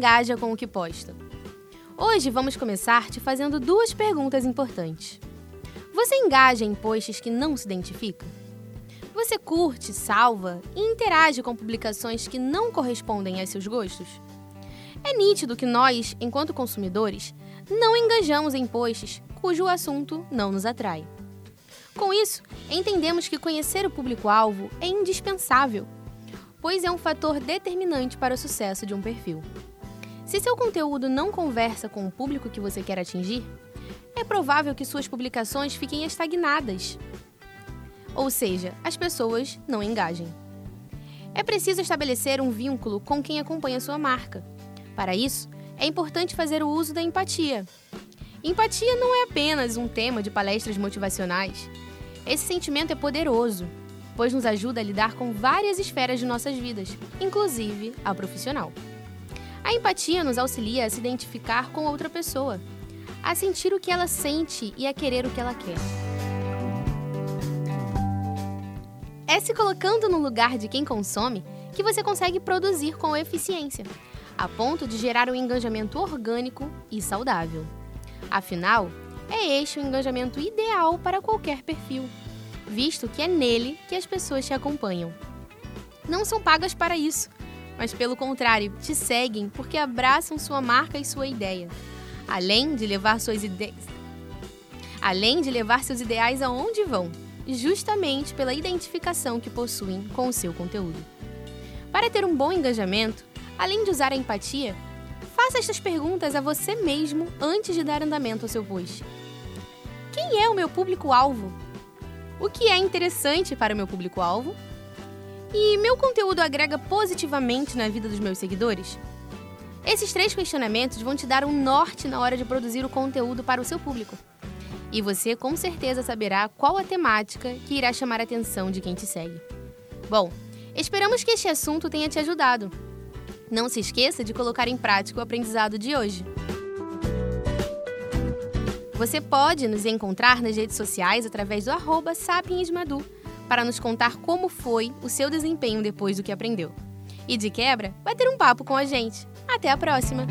engaja com o que posta. Hoje vamos começar te fazendo duas perguntas importantes. Você engaja em posts que não se identificam? Você curte, salva e interage com publicações que não correspondem aos seus gostos? É nítido que nós, enquanto consumidores, não engajamos em posts cujo assunto não nos atrai. Com isso, entendemos que conhecer o público-alvo é indispensável, pois é um fator determinante para o sucesso de um perfil. Se seu conteúdo não conversa com o público que você quer atingir, é provável que suas publicações fiquem estagnadas. Ou seja, as pessoas não engajem. É preciso estabelecer um vínculo com quem acompanha sua marca. Para isso, é importante fazer o uso da empatia. Empatia não é apenas um tema de palestras motivacionais. Esse sentimento é poderoso, pois nos ajuda a lidar com várias esferas de nossas vidas, inclusive a profissional. A empatia nos auxilia a se identificar com outra pessoa, a sentir o que ela sente e a querer o que ela quer. É se colocando no lugar de quem consome que você consegue produzir com eficiência, a ponto de gerar um engajamento orgânico e saudável. Afinal, é este o engajamento ideal para qualquer perfil, visto que é nele que as pessoas te acompanham. Não são pagas para isso, mas pelo contrário, te seguem porque abraçam sua marca e sua ideia. Além de levar suas ideias. Além de levar seus ideais aonde vão, justamente pela identificação que possuem com o seu conteúdo. Para ter um bom engajamento, além de usar a empatia, faça estas perguntas a você mesmo antes de dar andamento ao seu post. Quem é o meu público-alvo? O que é interessante para o meu público-alvo? E meu conteúdo agrega positivamente na vida dos meus seguidores? Esses três questionamentos vão te dar um norte na hora de produzir o conteúdo para o seu público. E você com certeza saberá qual a temática que irá chamar a atenção de quem te segue. Bom, esperamos que este assunto tenha te ajudado. Não se esqueça de colocar em prática o aprendizado de hoje. Você pode nos encontrar nas redes sociais através do arroba sapiensmadu para nos contar como foi o seu desempenho depois do que aprendeu. E de quebra, vai ter um papo com a gente. Até a próxima!